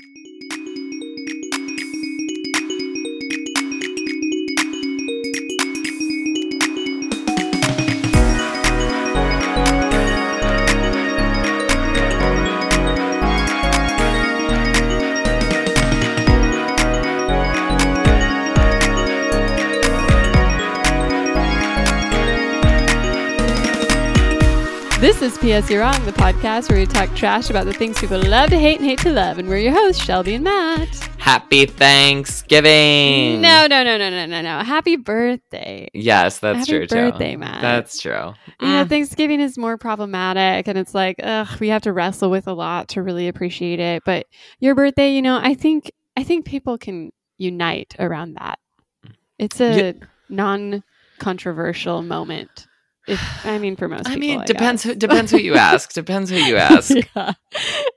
This PS You're Wrong, the podcast where we talk trash about the things people love to hate and hate to love. And we're your hosts, Shelby and Matt. Happy Thanksgiving. No, no, no, no, no, no, no. Happy birthday. Yes, that's Happy true. too. birthday, Matt. That's true. Yeah. Thanksgiving is more problematic, and it's like, ugh, we have to wrestle with a lot to really appreciate it. But your birthday, you know, I think, I think people can unite around that. It's a non-controversial moment. If, I mean, for most people. I people, mean, I depends. Who, depends who you ask. Depends who you ask. yeah.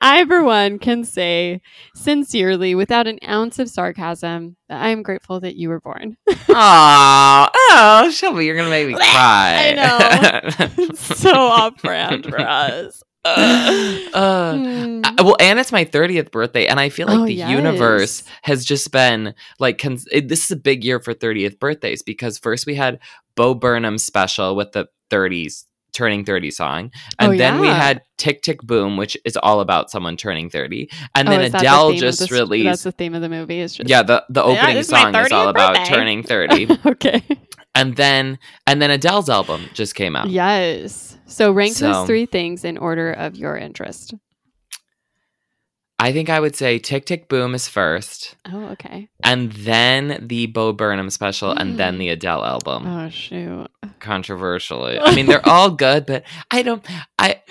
I, for one, can say sincerely, without an ounce of sarcasm, that I am grateful that you were born. Aw, oh, Shelby, you're gonna make me cry. I know. so off brand for us. Uh, Hmm. I- well, and it's my 30th birthday, and I feel like Oh, the yes. universe has just been like, cons- it, this is a big year for 30th birthdays because first we had Bo Burnham's special with the 30s turning 30 song, and Oh, then we had Tick Tick Boom, which is all about someone turning 30, and Oh, then the Adele of just That's released. the theme of the movie. Is just Yeah, the, the opening is song is all about birthday. turning 30. okay. and then and then Adele's album just came out. Yes. So rank So- those three things in order of your interest. I think I would say Tick Tick Boom is first, Oh, okay. and then the Bo Burnham special, and then Mm. the Adele album. Oh shoot. Controversially, I mean they're all good, but I don't. I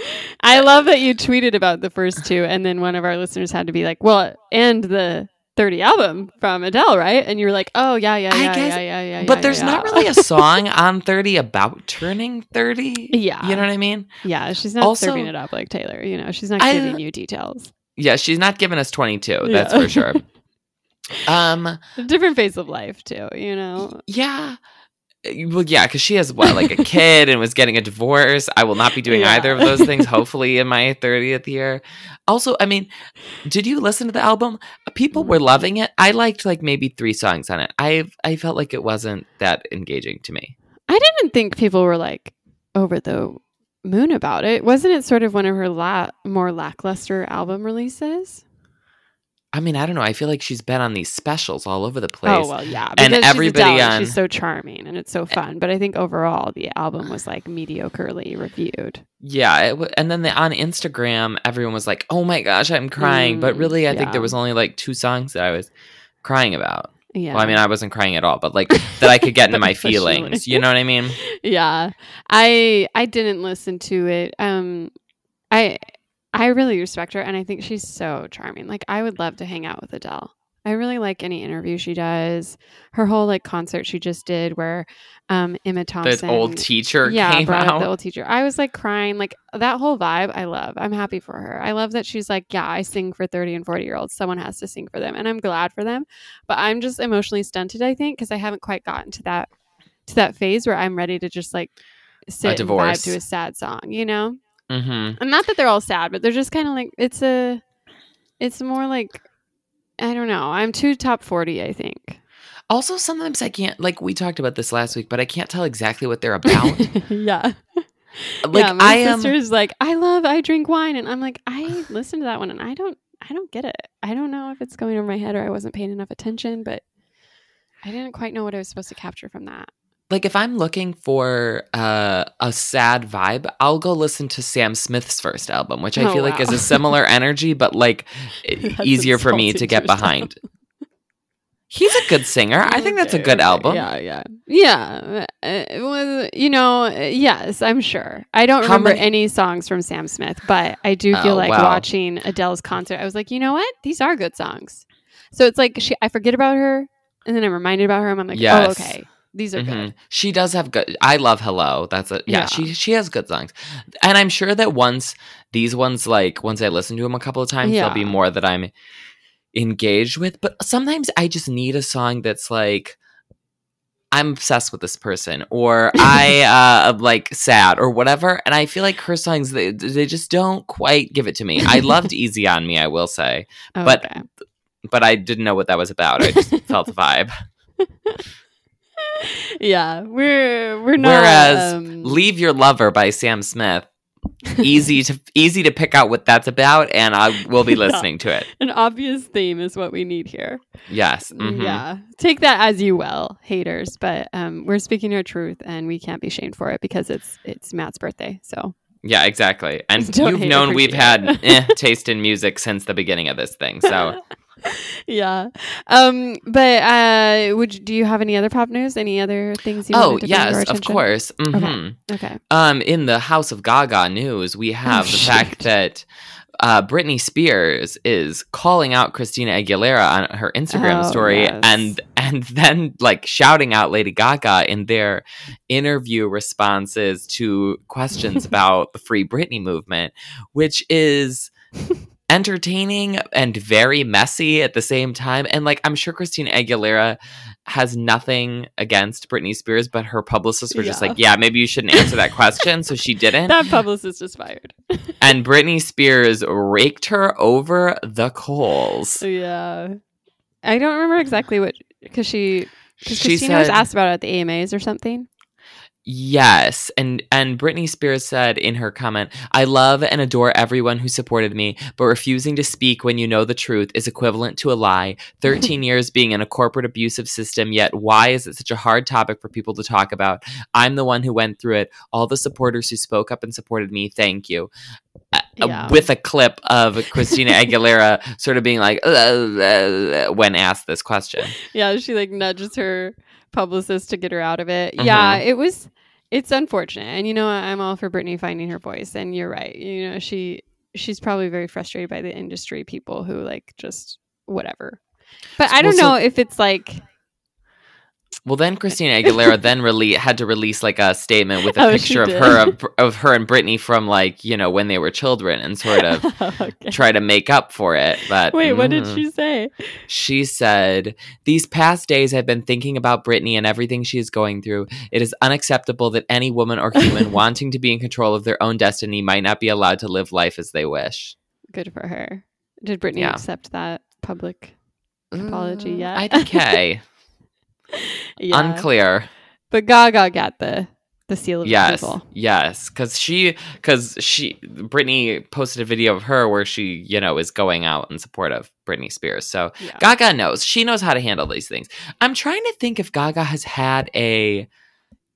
I love that you tweeted about the first two, and then one of our listeners had to be like, "Well, and the 30 album from Adele, right?" And you're like, "Oh yeah, yeah, yeah, guess- yeah, yeah, yeah." but yeah, there's yeah. not really a song on thirty about turning thirty. Yeah. you know what I mean. Yeah, she's not Also- serving it up like Taylor. You know, she's not I- giving you details. Yeah, she's not giving us twenty two. That's for sure. Um. A different phase of life too. You know. Yeah. Well, yeah, because she has what, like a kid and was getting a divorce. I will not be doing Yeah. either of those things, hopefully, in my 30th year. Also, I mean, did you listen to the album? People were loving it. I liked like maybe three songs on it. I I felt like it wasn't that engaging to me. I didn't think people were like over the moon about it. Wasn't it sort of one of her la- more lackluster album releases? I mean, I don't know. I feel like she's been on these specials all over the place. Oh well, yeah. And everybody she's on- she's so charming and it's so fun. But I think overall the album was like mediocrely reviewed. Yeah, it w- and then the, on Instagram, everyone was like, "Oh my gosh, I'm crying," but Mm, really, I think there was only like two songs that I was crying about. Yeah. Well, I mean, I wasn't crying at all, but like that I could get into my feelings. You know what I mean? yeah. I I didn't listen to it. Um I I really respect her and I think she's so charming. Like I would love to hang out with Adele. I really like any interview she does. Her whole like concert she just did where um Emma Thompson The old teacher yeah, came brought up out. the old teacher. I was like crying, like that whole vibe. I love. I'm happy for her. I love that she's like, yeah, I sing for 30 and 40 year olds. Someone has to sing for them, and I'm glad for them. But I'm just emotionally stunted. I think because I haven't quite gotten to that to that phase where I'm ready to just like sit and vibe to a sad song, you know. hmm And not that they're all sad, but they're just kind of like it's a, it's more like. I don't know. I'm too top 40, I think. Also, sometimes I can't like we talked about this last week, but I can't tell exactly what they're about. yeah. like yeah, my I am. like, I love, I drink wine, and I'm like, I listened to that one, and I don't, I don't get it. I don't know if it's going over my head or I wasn't paying enough attention, but I didn't quite know what I was supposed to capture from that. Like if I'm looking for uh, a sad vibe, I'll go listen to Sam Smith's first album, which I Oh, feel like is a similar energy, but like easier for me to get behind. He's a good singer. I think that's a good okay. album. Yeah, yeah, yeah. Uh, It was, you know, uh, yes, I'm sure. I don't How remember many- any songs from Sam Smith, but I do feel Oh, like wow. watching Adele's concert. I was like, you know what? These are good songs. So it's like she, I forget about her, and then I'm reminded about her, and I'm like, oh, okay, these are good. Mhm. She does have good. I love Hello. That's a yeah, Yeah. She she has good songs, and I'm sure that once these ones like once I listen to them a couple of times, there'll be more that I'm engaged with. But sometimes I just need a song that's like I'm obsessed with this person or I uh am like sad or whatever and I feel like her songs they, they just don't quite give it to me. I loved Easy on Me, I will say. But- But I didn't know what that was about. I just felt the vibe. yeah, we're we're not. Whereas um, Leave Your Lover by Sam Smith easy to easy to pick out what that's about and I will be Yeah. listening to it. an obvious theme is what we need here. Yes. mhm. Yeah, take that as you will, haters. But um, we're speaking our truth, and we can't be shamed for it because it's it's Matt's birthday. So Yeah, exactly. And Don't you've known we've had eh, taste in music since the beginning of this thing. So yeah. Um, but uh, would you, do you have any other pop news? Any other things you? Oh wanted to bring yes, of course. Mhm. Okay. Um, in the House of Gaga news, we have the fact that uh, Britney Spears is calling out Christina Aguilera on her Instagram Oh, story, yes. and and then like shouting out Lady Gaga in their interview responses to questions about the Free Britney movement, which is entertaining and very messy at the same time. And like, I'm sure Christina Aguilera has nothing against Britney Spears, but her publicists were just like, yeah, maybe you shouldn't answer that question. So she didn't. That publicist is fired. and Britney Spears raked her over the coals. yeah. I don't remember exactly what because she because Christina was asked about it at the AMAs or something. Yes, and and Britney Spears said in her comment, "I love and adore everyone who supported me, but refusing to speak when you know the truth is equivalent to a lie. 13 years being in a corporate abusive system, yet why is it such a hard topic for people to talk about? I'm the one who went through it. All the supporters who spoke up and supported me, thank you." Uh, Yeah. with a clip of Christina Aguilera sort of being like "Uh, uh, uh," when asked this question. Yeah, she like nudges her publicist to get her out of it. Yeah, Mhm. it was it's unfortunate. And you know, I'm all for Britney finding her voice and you're right. You know, she she's probably very frustrated by the industry people who like just whatever. But I don't so- know if it's like Well, then Christina Aguilera then rele- had to release like a statement with a Oh, picture of her of, of her and Britney from like you know when they were children and sort of okay. try to make up for it. But Wait, what did mm, she say? She said, "These past days, I've been thinking about Britney and everything she is going through. It is unacceptable that any woman or human wanting to be in control of their own destiny might not be allowed to live life as they wish." Good for her. Did Britney Yeah. accept that public Apology Mm, yet? IDK. Yeah. Unclear. But Gaga got the the seal of Yes, approval. yes, because she, because she, Britney posted a video of her where she, you know, is going out in support of Britney Spears. So Yeah. Gaga knows. She knows how to handle these things. I'm trying to think if Gaga has had a,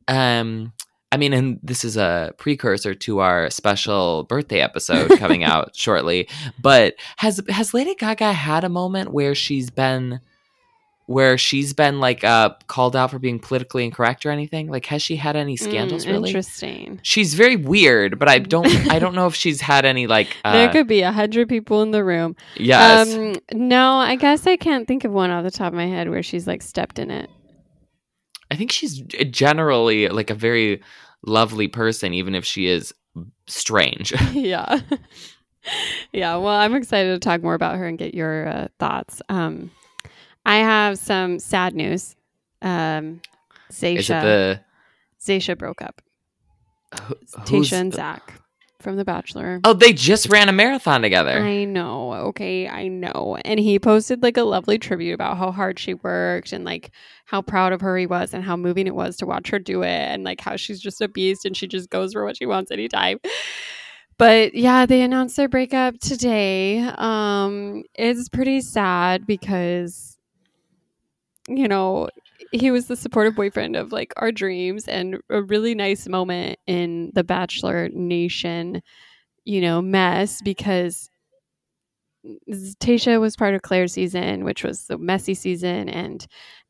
um, I mean, and this is a precursor to our special birthday episode coming out shortly. But has has Lady Gaga had a moment where she's been, where she's been like uh called out for being politically incorrect or anything? Like, has she had any scandals? Mm, really? Interesting. She's very weird, but I don't I don't know if she's had any like uh, there could be a hundred people in the room. yes. Um, no, I guess I can't think of one off the top of my head where she's like stepped in it. I think she's generally like a very lovely person even if she is strange. yeah. yeah. Well, I'm excited to talk more about her and get your uh, thoughts. Um, I have some sad news. Um, Zaysha, the Zaysha broke up. who's Tayshia and Zac from The Bachelor. Oh, they just ran a marathon together. I know. Okay, I know. And he posted like a lovely tribute about how hard she worked and like how proud of her he was and how moving it was to watch her do it and like how she's just a beast and she just goes for what she wants anytime. But yeah, they announced their breakup today. Um it's pretty sad because you know, he was the supportive boyfriend of like our dreams and a really nice moment in the Bachelor Nation, you know, mess because Tayshia was part of Clare's season, which was the messy season, and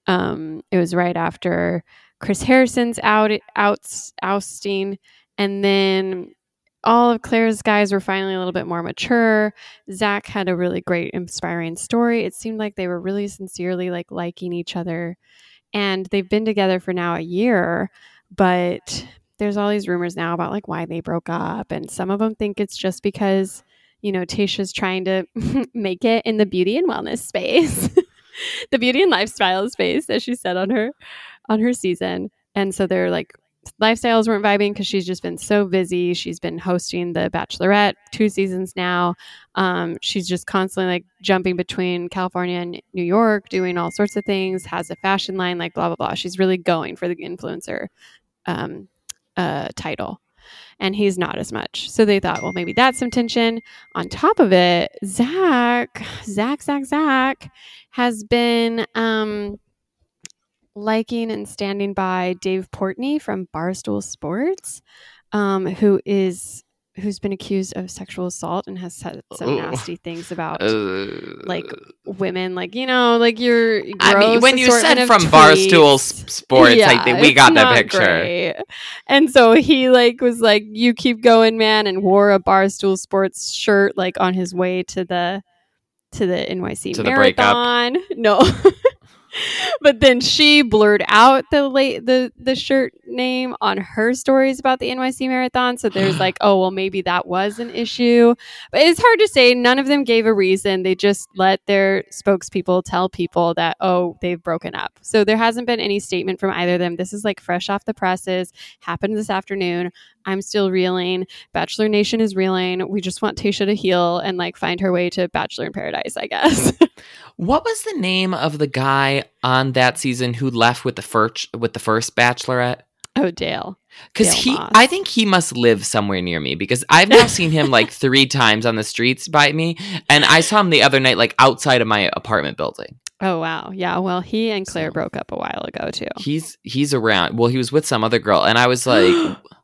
um, it was right after Chris Harrison's out outs ousting, and then all of Clare's guys were finally a little bit more mature. Zac had a really great, inspiring story. It seemed like they were really sincerely like liking each other, and they've been together for now a year, but there's all these rumors now about like why they broke up, and some of them think it's just because you know, Tayshia's trying to make it in the beauty and wellness space, the beauty and lifestyle space, as she said on her on her season. And so they're like lifestyles weren't vibing because she's just been so busy. She's been hosting the Bachelorette two seasons now. Um, she's just constantly like jumping between California and New York, doing all sorts of things. Has a fashion line, like blah blah blah. She's really going for the influencer um, uh, title. And he's not as much. So they thought, well, maybe that's some tension. On top of it, Zac, Zac, Zac, Zac has been um, liking and standing by Dave Portnoy from Barstool Sports, um, who is who's been accused of sexual assault and has said some Ooh. nasty things about Uh, like women, like you know, like your. I mean, when you said from Barstool tweets. S- Sports, I think we got the picture. great. And so he like was like, "You keep going, man," and wore a Barstool Sports shirt like on his way to the to the NYC To the marathon. No. but then she blurred out the late the the shirt name on her stories about the NYC marathon. So there's like, oh well, maybe that was an issue. But it's hard to say. None of them gave a reason. They just let their spokespeople tell people that oh they've broken up. So there hasn't been any statement from either of them. This is like fresh off the presses. Happened this afternoon. I'm still reeling. Bachelor Nation is reeling. We just want Tayshia to heal and like find her way to Bachelor in Paradise, I guess. What was the name of the guy on that season who left with the first with the first Bachelorette? oh, Dale. Because he, Moss. I think he must live somewhere near me because I've now seen him like three times on the streets by me, and I saw him the other night like outside of my apartment building. Oh wow, yeah. Well, he and Clare So- broke up a while ago too. He's he's around. Well, he was with some other girl, and I was like,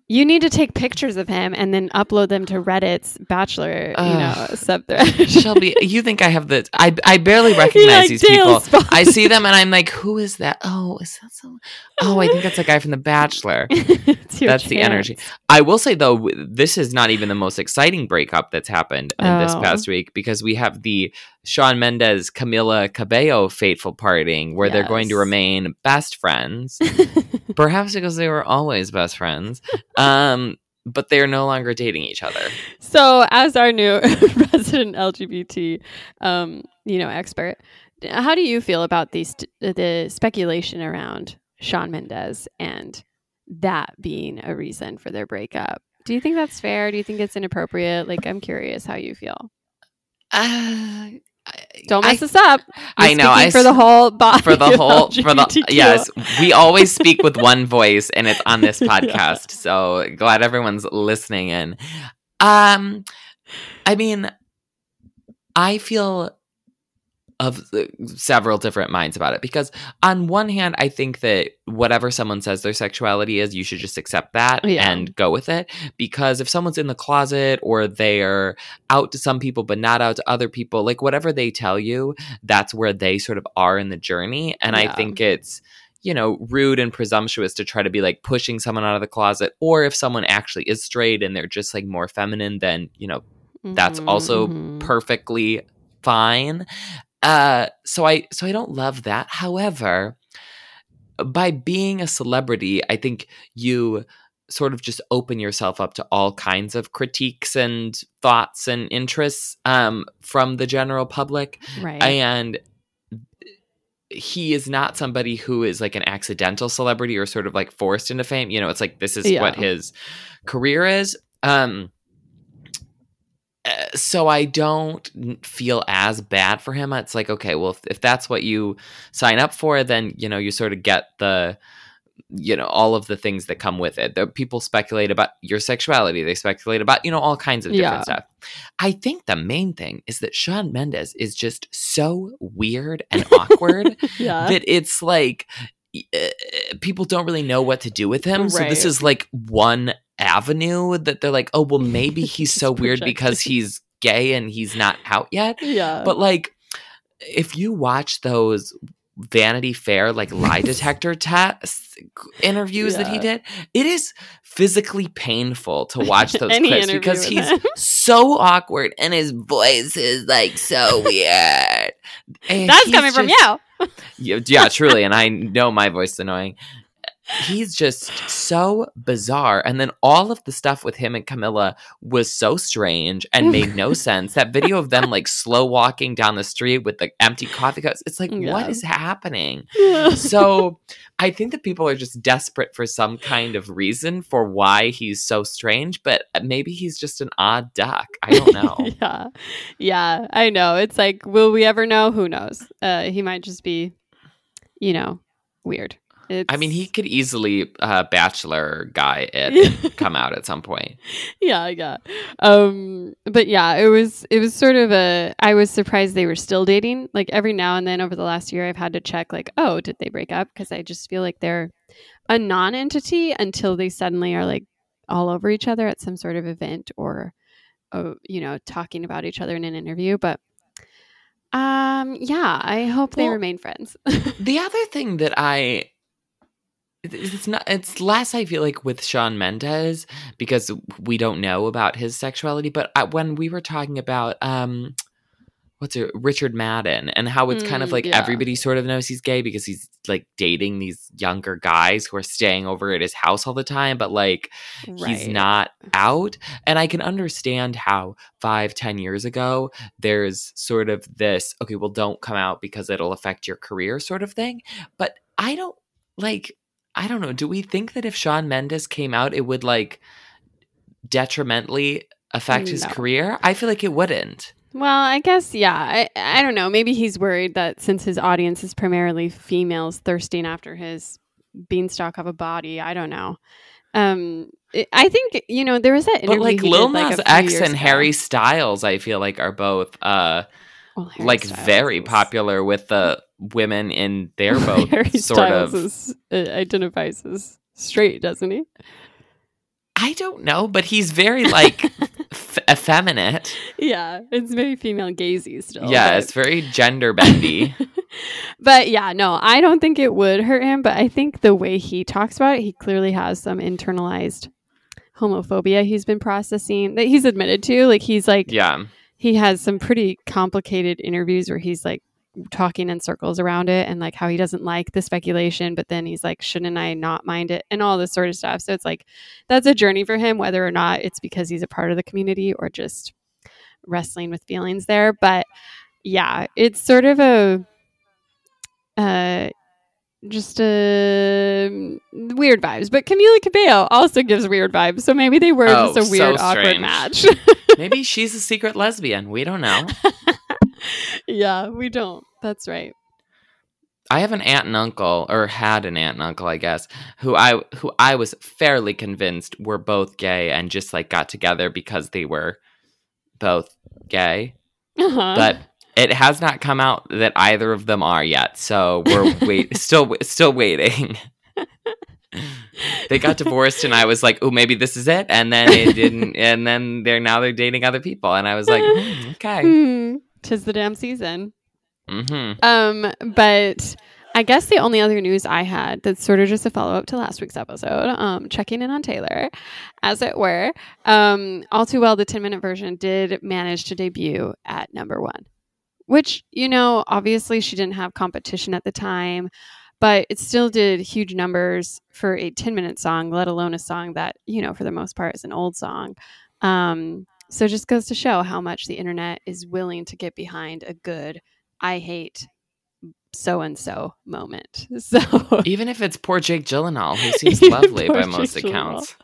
You need to take pictures of him and then upload them to Reddit's Bachelor, you know, subthread. Shelby, you think I have the? I I barely recognize like, these "Dale people. Spot." I see them and I'm like, who is that? Oh, is that someone? Oh, I think that's a guy from The Bachelor. That's the energy. I will say though, this is not even the most exciting breakup that's happened in this Oh. past week because we have the Shawn Mendes Camila Cabello fateful parting where they're going to remain best friends, perhaps because they were always best friends. Um, but they are no longer dating each other. So, as our new resident LGBT, um, you know, expert, how do you feel about these the speculation around Shawn Mendes and that being a reason for their breakup? Do you think that's fair? Do you think it's inappropriate? Like, I'm curious how you feel. Uh, Don't I- mess this up. I You're know, speaking I for the whole body for the whole for the LGBTQ. yes we always speak with one voice and it's on this podcast so glad everyone's listening in um i mean i feel of several different minds about it. Because on one hand i think that whatever someone says their sexuality is you should just accept that Yeah. and go with it. Because if someone's in the closet or they're out to some people but not out to other people like whatever they tell you that's where they sort of are in the journey. And i think it's you know rude and presumptuous to try to be like pushing someone out of the closet. Or if someone actually is straight and they're just like more feminine then you know that's Mhm, also mhm. perfectly fine uh so i so i don't love that however by being a celebrity i think you sort of just open yourself up to all kinds of critiques and thoughts and interests um from the general public right. and he is not somebody who is like an accidental celebrity or sort of like forced into fame you know it's like this is Yeah. what his career is um so i don't feel as bad for him. It's like okay well if, if that's what you sign up for then you know you sort of get the you know all of the things that come with it. The people speculate about your sexuality. They speculate about you know all kinds of different Yeah. stuff. I think the main thing is that shawn mendes is just so weird and awkward yeah. that it's like uh, people don't really know what to do with him. So this is like one avenue that they're like oh well maybe he's so weird because he's gay and he's not out yet yeah. but like if you watch those vanity fair like lie detector tests interviews that he did it is physically painful to watch those clips because he's him. so awkward and his voice is like so weird And That's coming from you. yeah, yeah, truly. And I know my voice is annoying. He's just so bizarre. And then all of the stuff with him and Camila was so strange and made no sense. That video of them like slow walking down the street with the empty coffee cups. It's like, Yeah. what is happening? So I think that people are just desperate for some kind of reason for why he's so strange, but maybe he's just an odd duck. I don't know. yeah. Yeah, I know. It's like, will we ever know? Who knows? Uh, he might just be, you know, weird. It's, I mean, he could easily uh, bachelor guy it come out at some point. yeah, yeah. Um, but yeah, it was it was sort of a. I was surprised they were still dating. Like every now and then over the last year, I've had to check, like, oh, did they break up? Because I just feel like they're a non-entity until they suddenly are like all over each other at some sort of event or, uh, you know, talking about each other in an interview. But um, yeah, I hope they Well- remain friends. The other thing that I it's not it's less I feel like with Shawn Mendes because we don't know about his sexuality, but I, when we were talking about um what's it Richard Madden and how it's kind of Mm, like yeah. everybody sort of knows he's gay because he's like dating these younger guys who are staying over at his house all the time, but like he's not out. And i can understand how five ten years ago there's sort of this okay well don't come out because it'll affect your career sort of thing. But i don't like i don't know do we think that if shawn mendes came out it would like detrimentally affect his career i feel like it wouldn't Well, I guess yeah. I I don't know. Maybe he's worried that since his audience is primarily females thirsting after his beanstalk of a body, I don't know. Um, it- I think you know there was that interview. but like lil did, like, nas x and ago. harry styles i feel like are both uh Like Styles very popular with the women in their boat Harry sort Styles of is, uh, identifies as straight, doesn't he? I don't know, but he's very like f- effeminate. Yeah, it's very female gazy still. yeah, but- it's very gender bendy. but yeah, no, I don't think it would hurt him. But I think the way he talks about it, he clearly has some internalized homophobia he's been processing that he's admitted to. Like he's like yeah. He has some pretty complicated interviews where he's like talking in circles around it and like how he doesn't like the speculation, but then he's like, shouldn't I not mind it? And all this sort of stuff. So it's like that's a journey for him, whether or not it's because he's a part of the community or just wrestling with feelings there. But yeah, it's sort of a uh just a weird vibes. But Camila Cabello also gives weird vibes. So maybe they were Oh, just a weird, so awkward match. Maybe she's a secret lesbian. We don't know. yeah, we don't. That's right. I have an aunt and uncle, or had an aunt and uncle, I guess, who I who I was fairly convinced were both gay and just like got together because they were both gay. Uh-huh. But it has not come out that either of them are yet. So we're wait still still waiting. they got divorced and I was like, "Oh, maybe this is it." And then it didn't and then they're now they're dating other people and I was like, "Hmm, "Okay." Hmm, tis the damn season. Mhm. Um, but I guess the only other news I had that's sort of just a follow up to last week's episode, um, checking in on Taylor, as it were. Um, all too well, the 10 minute version did manage to debut at number one, which, you know, obviously she didn't have competition at the time, but it still did huge numbers for a 10 minute song, let alone a song that, you know, for the most part is an old song. Um, so it just goes to show how much the internet is willing to get behind a good I hate so and so moment. So Even if it's poor Jake Gyllenhaal, who seems lovely by Jake most Gyllenhaal. accounts.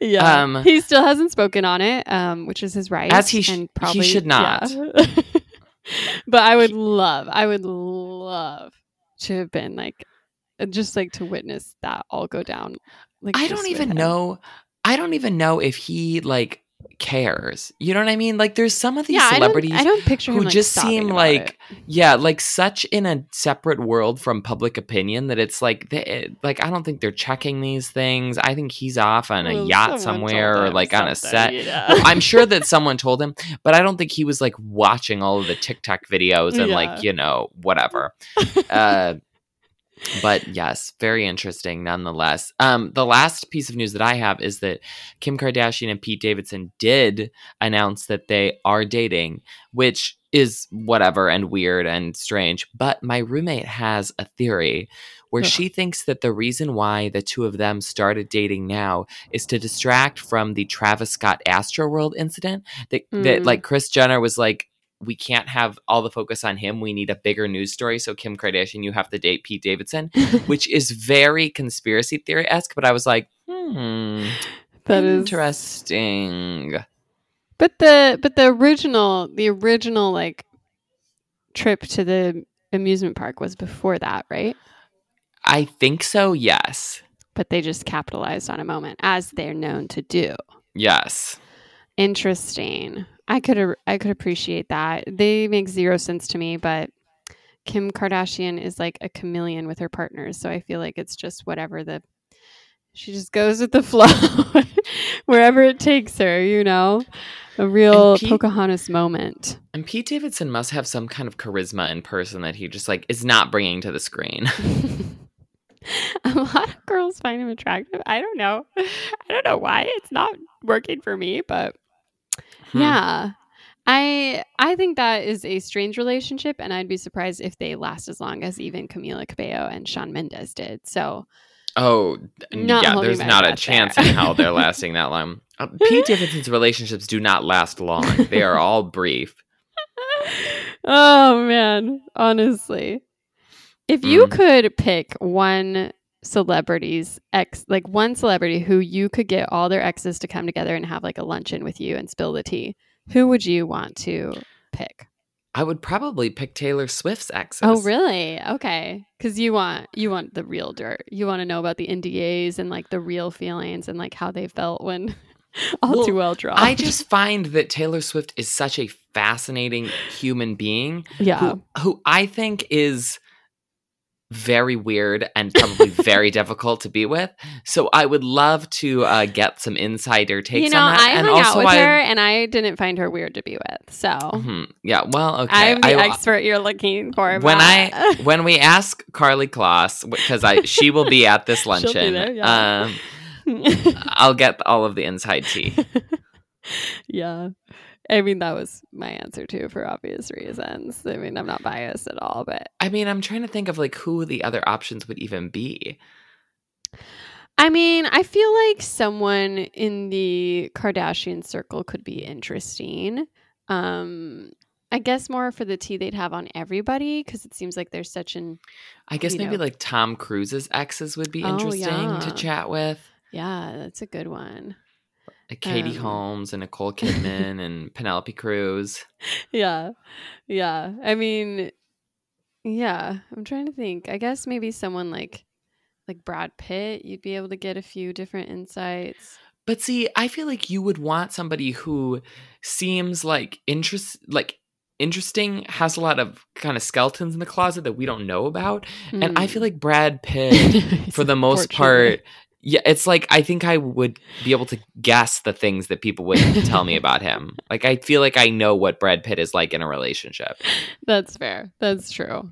yeah, Um, he still hasn't spoken on it, um, which is his right. As he sh- and he probably should not. yeah. but I would love, I would love to have been like, uh, just like to witness that all go down. Like I don't even him. know. I don't even know if he like cares. You know what I mean? Like there's some of these Yeah, I don't, celebrities I don't picture who him like, just seem like it. yeah, like such in a separate world from public opinion that it's like they, like I don't think they're checking these things. I think he's off on a Well, yacht somewhere or like on a set. I'm sure that someone told him, but I don't think he was like watching all of the TikTok videos and Yeah. like, you know, whatever. uh but yes, very interesting nonetheless. Um, the last piece of news that I have is that Kim Kardashian and Pete Davidson did announce that they are dating, which is whatever and weird and strange. But my roommate has a theory where Ugh. she thinks that the reason why the two of them started dating now is to distract from the Travis Scott Astroworld incident. That, that Mm. like Kris Jenner was like, we can't have all the focus on him. We need a bigger news story. So Kim Kardashian, you have to date Pete Davidson, which is very conspiracy theory esque. But I was like, hmm, that is interesting. But the but the original the original like trip to the amusement park was before that, right? I think so. Yes, But they just capitalized on a moment as they're known to do. yes. Interesting. I could I could appreciate that. They make zero sense to me, but Kim Kardashian is like a chameleon with her partners, so I feel like it's just whatever the she just goes with the flow wherever it takes her, you know? A real Pete- Pocahontas moment. And Pete Davidson must have some kind of charisma in person that he just like is not bringing to the screen. a lot of girls find him attractive. I don't know. I don't know why it's not working for me, but Hmm. yeah. I I think that is a strange relationship and I'd be surprised if they last as long as even Camila Cabello and Shawn Mendes did. So Oh, yeah. There's not a chance there. in hell they're lasting that long. Uh, Pete Davidson's relationships do not last long. They are all brief. Oh man, honestly. If you Mm. could pick one celebrity's ex like one celebrity who you could get all their exes to come together and have like a luncheon with you and spill the tea, who would you want to pick? I would probably pick Taylor Swift's exes. Oh, really? Okay. Cuz you want you want the real dirt. You want to know about the NDAs and like the real feelings and like how they felt when all Well, too well dropped. I just find that Taylor Swift is such a fascinating human being yeah. who, who I think is very weird and probably very difficult to be with. So I would love to uh, get some insider takes You know, on that. I and hung out with I, her and I didn't find her weird to be with. So Mhm. Yeah, well, okay. I'm the I- expert you're looking for. when. I when we ask Karlie Kloss because I she will be at this luncheon. there, yeah. Um, I'll get all of the inside tea. yeah. I mean, that was my answer too, for obvious reasons. I mean, I'm not biased at all, but I mean, I'm trying to think of like who the other options would even be. I mean, I feel like someone in the Kardashian circle could be interesting. Um, I guess more for the tea they'd have on everybody because it seems like there's such an I guess maybe know. like Tom Cruise's exes would be Oh, interesting yeah. to chat with. yeah, that's a good one. Katie Um. Holmes and Nicole Kidman and Penelope Cruz. Yeah, yeah. I mean, yeah. I'm trying to think. I guess maybe someone like like Brad Pitt. You'd be able to get a few different insights. But see, I feel like you would want somebody who seems like interest like interesting, has a lot of kind of skeletons in the closet that we don't know about. And I feel like Brad Pitt, for the most part, yeah, it's like I think I would be able to guess the things that people would tell me about him. Like I feel like I know what Brad Pitt is like in a relationship. that's fair. That's true.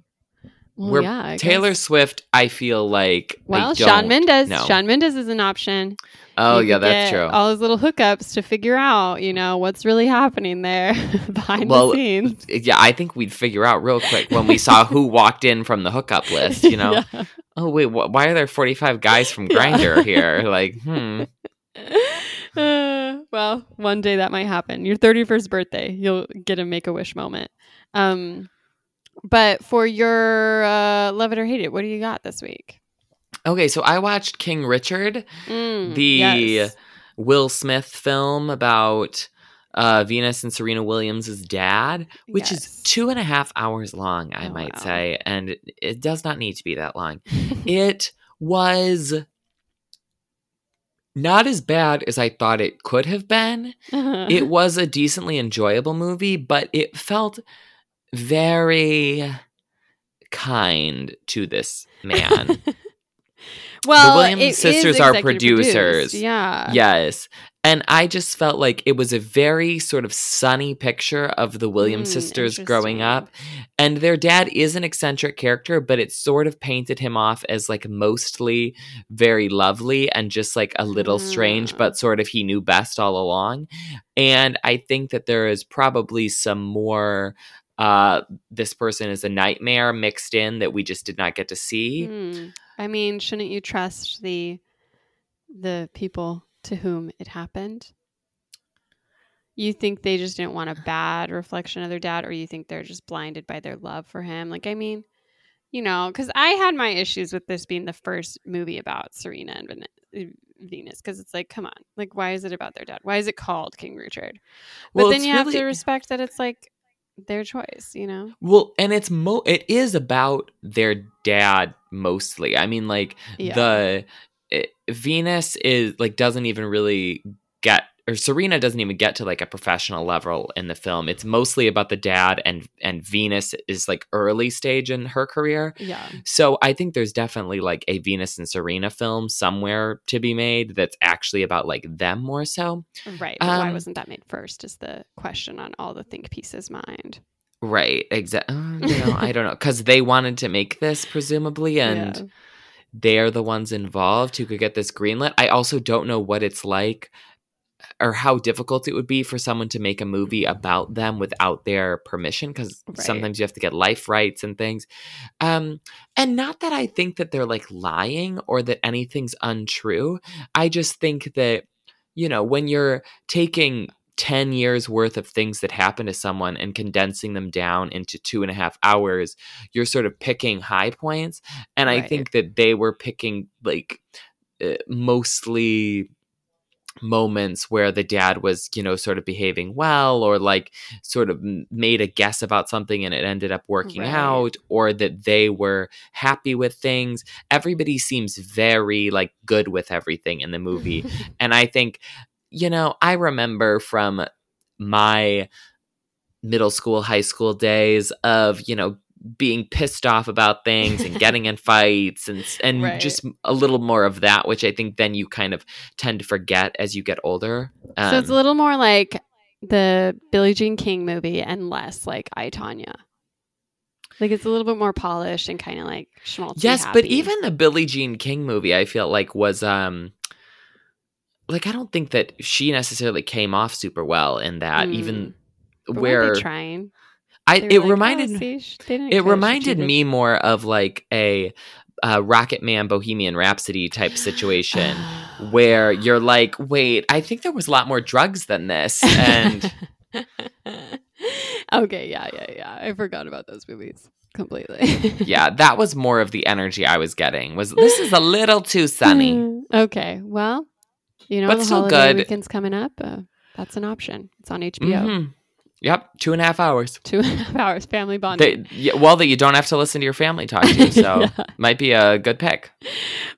Where yeah, Taylor guess- Swift, I feel like Well, Shawn Mendes. know. Shawn Mendes is an option. Oh You yeah, that's true. All his little hookups to figure out, you know, what's really happening there behind Well, the scenes. yeah, I think we'd figure out real quick when we saw who walked in from the hookup list. You know, Yeah. oh wait, wh- why are there forty five guys from Yeah. Grindr here? Like, hmm. Uh, well, one day that might happen. Your 31st birthday, you'll get a make a wish moment. Um, but for your uh, love it or hate it, what do you got this week? Okay, so I watched King Richard, Mm, the yes. Will Smith film about uh, Venus and Serena Williams' dad, which Yes. is two and a half hours long, I Oh, might wow. say, and it, it does not need to be that long. it was not as bad as I thought it could have been. It was a decently enjoyable movie, but it felt very kind to this man. Well, the Williams sisters are producers. produced, Yeah. Yes. And I just felt like it was a very sort of sunny picture of the Williams Mm, sisters growing up. And their dad is an eccentric character, but it sort of painted him off as like mostly very lovely and just like a little strange, Mm. but sort of he knew best all along. And I think that there is probably some more uh this person is a nightmare mixed in that we just did not get to see. Hmm. I mean, shouldn't you trust the the people to whom it happened? You think they just didn't want a bad reflection of their dad, or you think they're just blinded by their love for him? Like, I mean, you know, because I had my issues with this being the first movie about Serena and Ven- Venus, because it's like, come on, like, why is it about their dad? Why is it called King Richard? But Well, then you have to respect that it's like their choice, you know? Well, and it's mo it is about their dad mostly. I mean, like Yeah. the it, Venus is like doesn't even really get or Serena doesn't even get to like a professional level in the film. It's mostly about the dad and and Venus is like early stage in her career. yeah. So I think there's definitely like a Venus and Serena film somewhere to be made that's actually about like them more so. Right. But why Um, wasn't that made first is the question on all the think pieces mind. Right, exactly. you know, I don't know cuz they wanted to make this presumably and Yeah. they're the ones involved who could get this greenlit. I also don't know what it's like or how difficult it would be for someone to make a movie about them without their permission because Right. sometimes you have to get life rights and things. Um, and not that I think that they're like lying or that anything's untrue. I just think that, you know, when you're taking 10 years worth of things that happen to someone and condensing them down into two and a half hours, you're sort of picking high points. And I think that they were picking like uh, mostly moments where the dad was you know sort of behaving well or like sort of made a guess about something and it ended up working Right. out or that they were happy with things everybody seems very like good with everything in the movie and I think, you know, I remember from my middle school, high school days of, you know, being pissed off about things and getting in fights and and Right. just a little more of that, which I think then you kind of tend to forget as you get older. so it's a Um, little more like the Billie Jean King movie and less like I Tonya. Like it's a little bit more polished and kind of like schmaltzy. yes, but even the Billie Jean King movie, I feel like was um like I don't think that she necessarily came off super well in that, even But where trying? I it like, reminded "Oh, see, they didn't it reminded me more of like a uh, Rocket Man Bohemian Rhapsody type situation where you're like, wait, I think there was a lot more drugs than this. And okay, yeah, yeah, yeah. I forgot about those movies completely. yeah, that was more of the energy I was getting. Was this is a little too sunny. okay, well, you know, But the still holiday good. weekend's coming up. Uh, that's an option. It's on HBO. Mhm. Yep, two and a half hours. Two and a half hours, family bonding. They, yeah, well, that you don't have to listen to your family talk to, you, so Yeah. might be a good pick.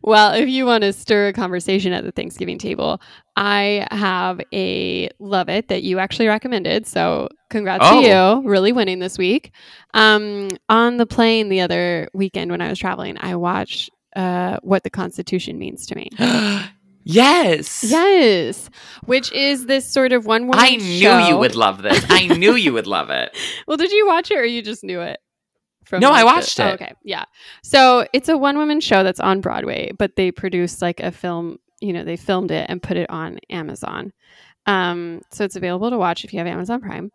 Well, if you want to stir a conversation at the Thanksgiving table, I have a love it that you actually recommended. So congrats Oh. to you, really winning this week. Um, on the plane the other weekend when I was traveling, I watched uh, What the Constitution Means to Me. yes. Yes, which is this sort of one woman. I knew you would love this. I knew you would love it. Well, did you watch it or you just knew it? From No, I watched oh, it. okay, yeah. So it's a one woman show that's on Broadway, but they produced like a film. You know, they filmed it and put it on Amazon. Um, so it's available to watch if you have Amazon Prime,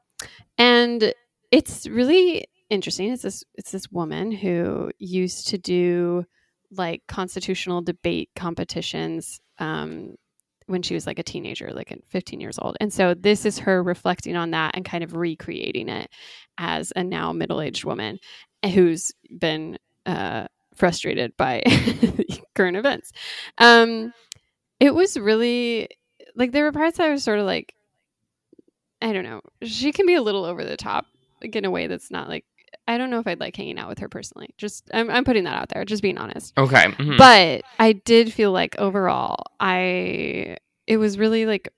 and it's really interesting. It's this it's this woman who used to do like constitutional debate competitions um, when she was like a teenager, like at 15 years old. And so this is her reflecting on that and kind of recreating it as a now middle aged woman who's been uh, frustrated by current events. Um, it was really like there were parts I was sort of like, I don't know, she can be a little over the top, like in a way that's not like. I don't know if I'd like hanging out with her personally. Just I'm, I'm putting that out there, just being honest. Okay. mhm. But I did feel like overall, I it was really like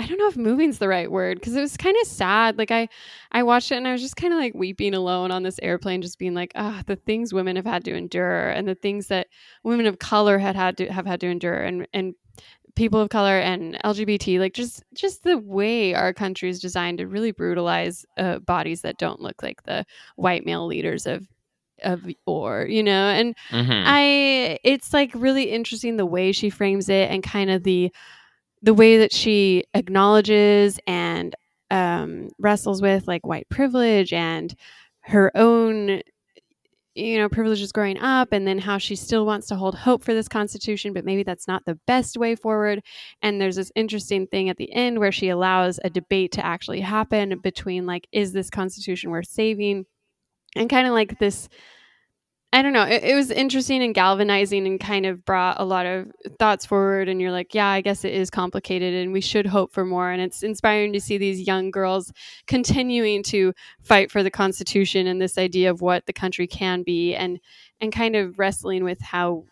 I don't know if moving's the right word because it was kind of sad. Like I, I watched it and I was just kind of like weeping alone on this airplane, just being like, ah, the things women have had to endure and the things that women of color had had to have had to endure, and and people of color and LGBT, like just just the way our country is designed to really brutalize uh, bodies that don't look like the white male leaders of of or you know and Mhm. i it's like really interesting the way she frames it and kind of the the way that she acknowledges and um wrestles with like white privilege and her own you know privileges growing up and then how she still wants to hold hope for this constitution but maybe that's not the best way forward. And there's this interesting thing at the end where she allows a debate to actually happen between like is this constitution worth saving? And kind of like this i don't know it, it was interesting and galvanizing and kind of brought a lot of thoughts forward and you're like yeah i guess it is complicated and we should hope for more and it's inspiring to see these young girls continuing to fight for the constitution and this idea of what the country can be and and kind of wrestling with how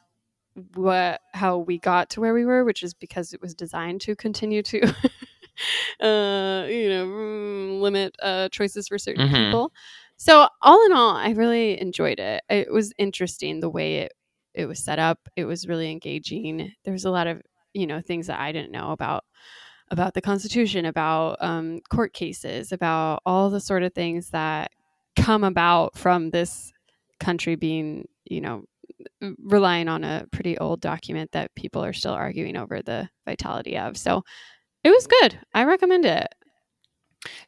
what how we got to where we were which is because it was designed to continue to uh you know mm, limit uh choices for certain Mhm. people so all in all i really enjoyed it. It was interesting the way it it was set up. It was really engaging. There was a lot of you know things that i didn't know about about the constitution about um, court cases about all the sort of things that come about from this country being you know relying on a pretty old document that people are still arguing over the vitality of. So it was good. I recommend it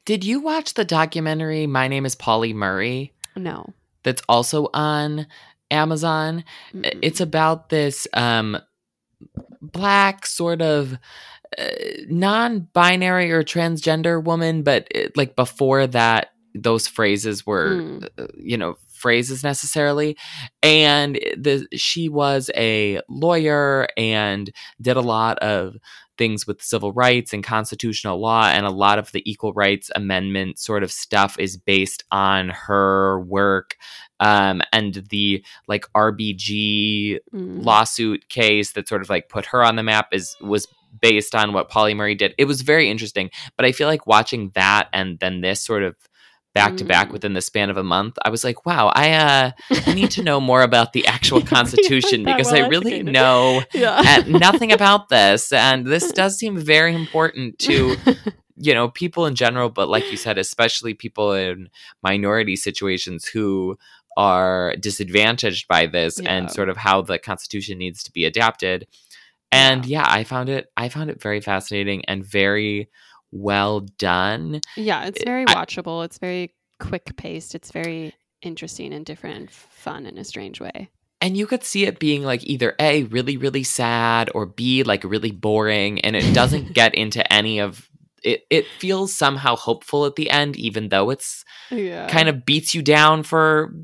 Did you watch the documentary My Name is Pauli Murray no that's also on Amazon? Mm-mm. It's about this um black sort of uh, non-binary or transgender woman but it, like before that those phrases were Mm. uh, you know phrases necessarily and the she was a lawyer and did a lot of things with civil rights and constitutional law and a lot of the equal rights amendment sort of stuff is based on her work um, and the like rbg Mm. lawsuit case that sort of like put her on the map is was based on what Pauli Murray did. It was very interesting, but I feel like watching that and then this sort of back to back Mm. within the span of a month, I was like, wow, I uh I need to know more about the actual constitution because well I really educated. know yeah uh, nothing about this and this does seem very important to you know people in general but like you said especially people in minority situations who are disadvantaged by this Yeah. and sort of how the constitution needs to be adapted and yeah. i found it i found it very fascinating and very well done Yeah, it's very I- watchable. It's very quick paced. It's very interesting and different and fun in a strange way. and you could see it being like either a really really sad or b like really boring and it doesn't get into any of it it feels somehow hopeful at the end even though it's Yeah. kind of beats you down for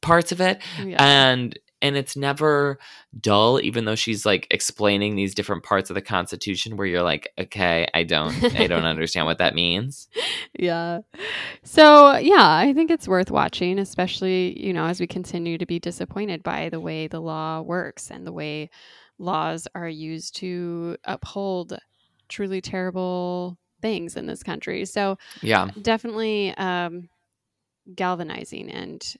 parts of it yeah. and and it's never dull even though she's like explaining these different parts of the constitution where you're like okay i don't i don't understand what that means yeah. So, yeah, I think it's worth watching, especially, you know, as we continue to be disappointed by the way the law works and the way laws are used to uphold truly terrible things in this country. So, yeah definitely um, galvanizing and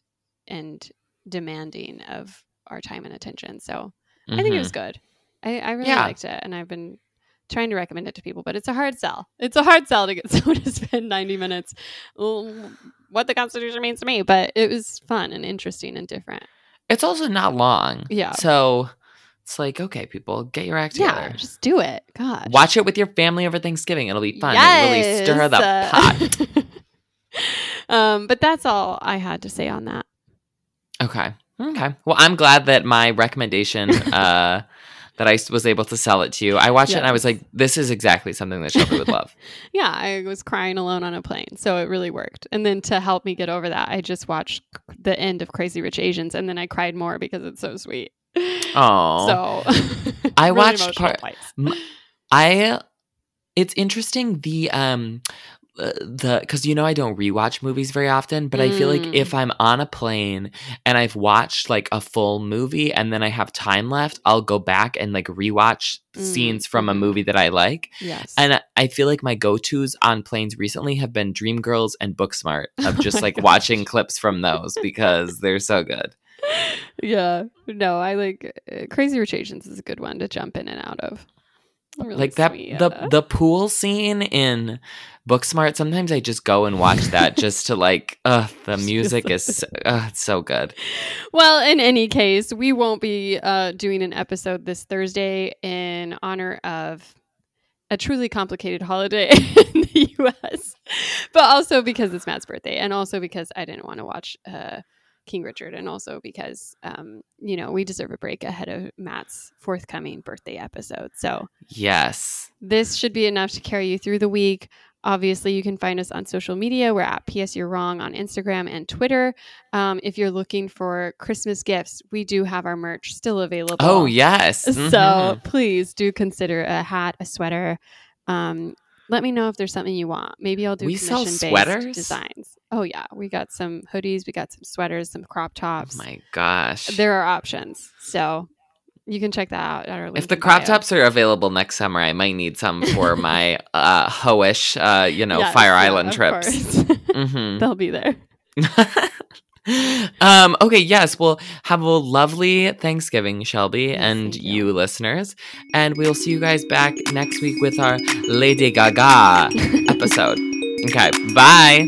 and demanding of our time and attention. So I think it was good. I, I really Yeah. liked it, and I've been trying to recommend it to people, but it's a hard sell. It's a hard sell to get someone to spend ninety minutes. What the Constitution means to me, but it was fun and interesting and different. it's also not long Yeah. so it's like okay people get your act together Yeah, just do it. God, watch it with your family over thanksgiving it'll be fun and really stir the Yes. pot um, but that's all I had to say on that. Okay. Okay. Well, I'm glad that my recommendation uh that I was able to sell it to you. I watched it and I was like, this is exactly something that Shelby would love. Yeah, I was crying alone on a plane, so it really worked. And then to help me get over that, I just watched the end of Crazy Rich Asians, and then I cried more because it's so sweet. Oh. So I really watched part-. I it's interesting the um the because you know I don't rewatch movies very often, but I feel like Mm. if I'm on a plane and I've watched like a full movie and then I have time left, I'll go back and like rewatch Mm, scenes from a mhm. movie that I like. Yes. And I- feel like my go tos on planes recently have been Dreamgirls and Booksmart of Oh just my like gosh. watching clips from those because they're so good. yeah. No, I like uh, Crazy Rich Asians is a good one to jump in and out of. Really like that sweet, the yeah. the pool scene in Booksmart. Sometimes I just go and watch that just to like. Uh, the music is so, uh, it's so good. Well, in any case, we won't be uh, doing an episode this Thursday in honor of a truly complicated holiday in the US, but also because it's Matt's birthday, and also because I didn't want to watch uh, King Richard, and also because, um, you know, we deserve a break ahead of Matt's forthcoming birthday episode. So Yes. this should be enough to carry you through the week. Obviously, you can find us on social media. We're at PS You're Wrong on Instagram and Twitter. Um, if you're looking for Christmas gifts, we do have our merch still available. Oh yes. So Mhm. please do consider a hat, a sweater. Um, let me know if there's something you want. Maybe I'll do We sell commission based designs. Oh yeah, we got some hoodies, we got some sweaters, some crop tops. Oh my gosh. there are options, so you can check that out at our link if the crop bio. tops are available next summer, I might need some for my uh hoish, uh, you know, Yes, Fire yeah, Island trips. course. hmm They'll be there. um okay yes well have a lovely thanksgiving shelby Yes, and you. you. listeners and we'll see you guys back next week with our lady gaga episode okay bye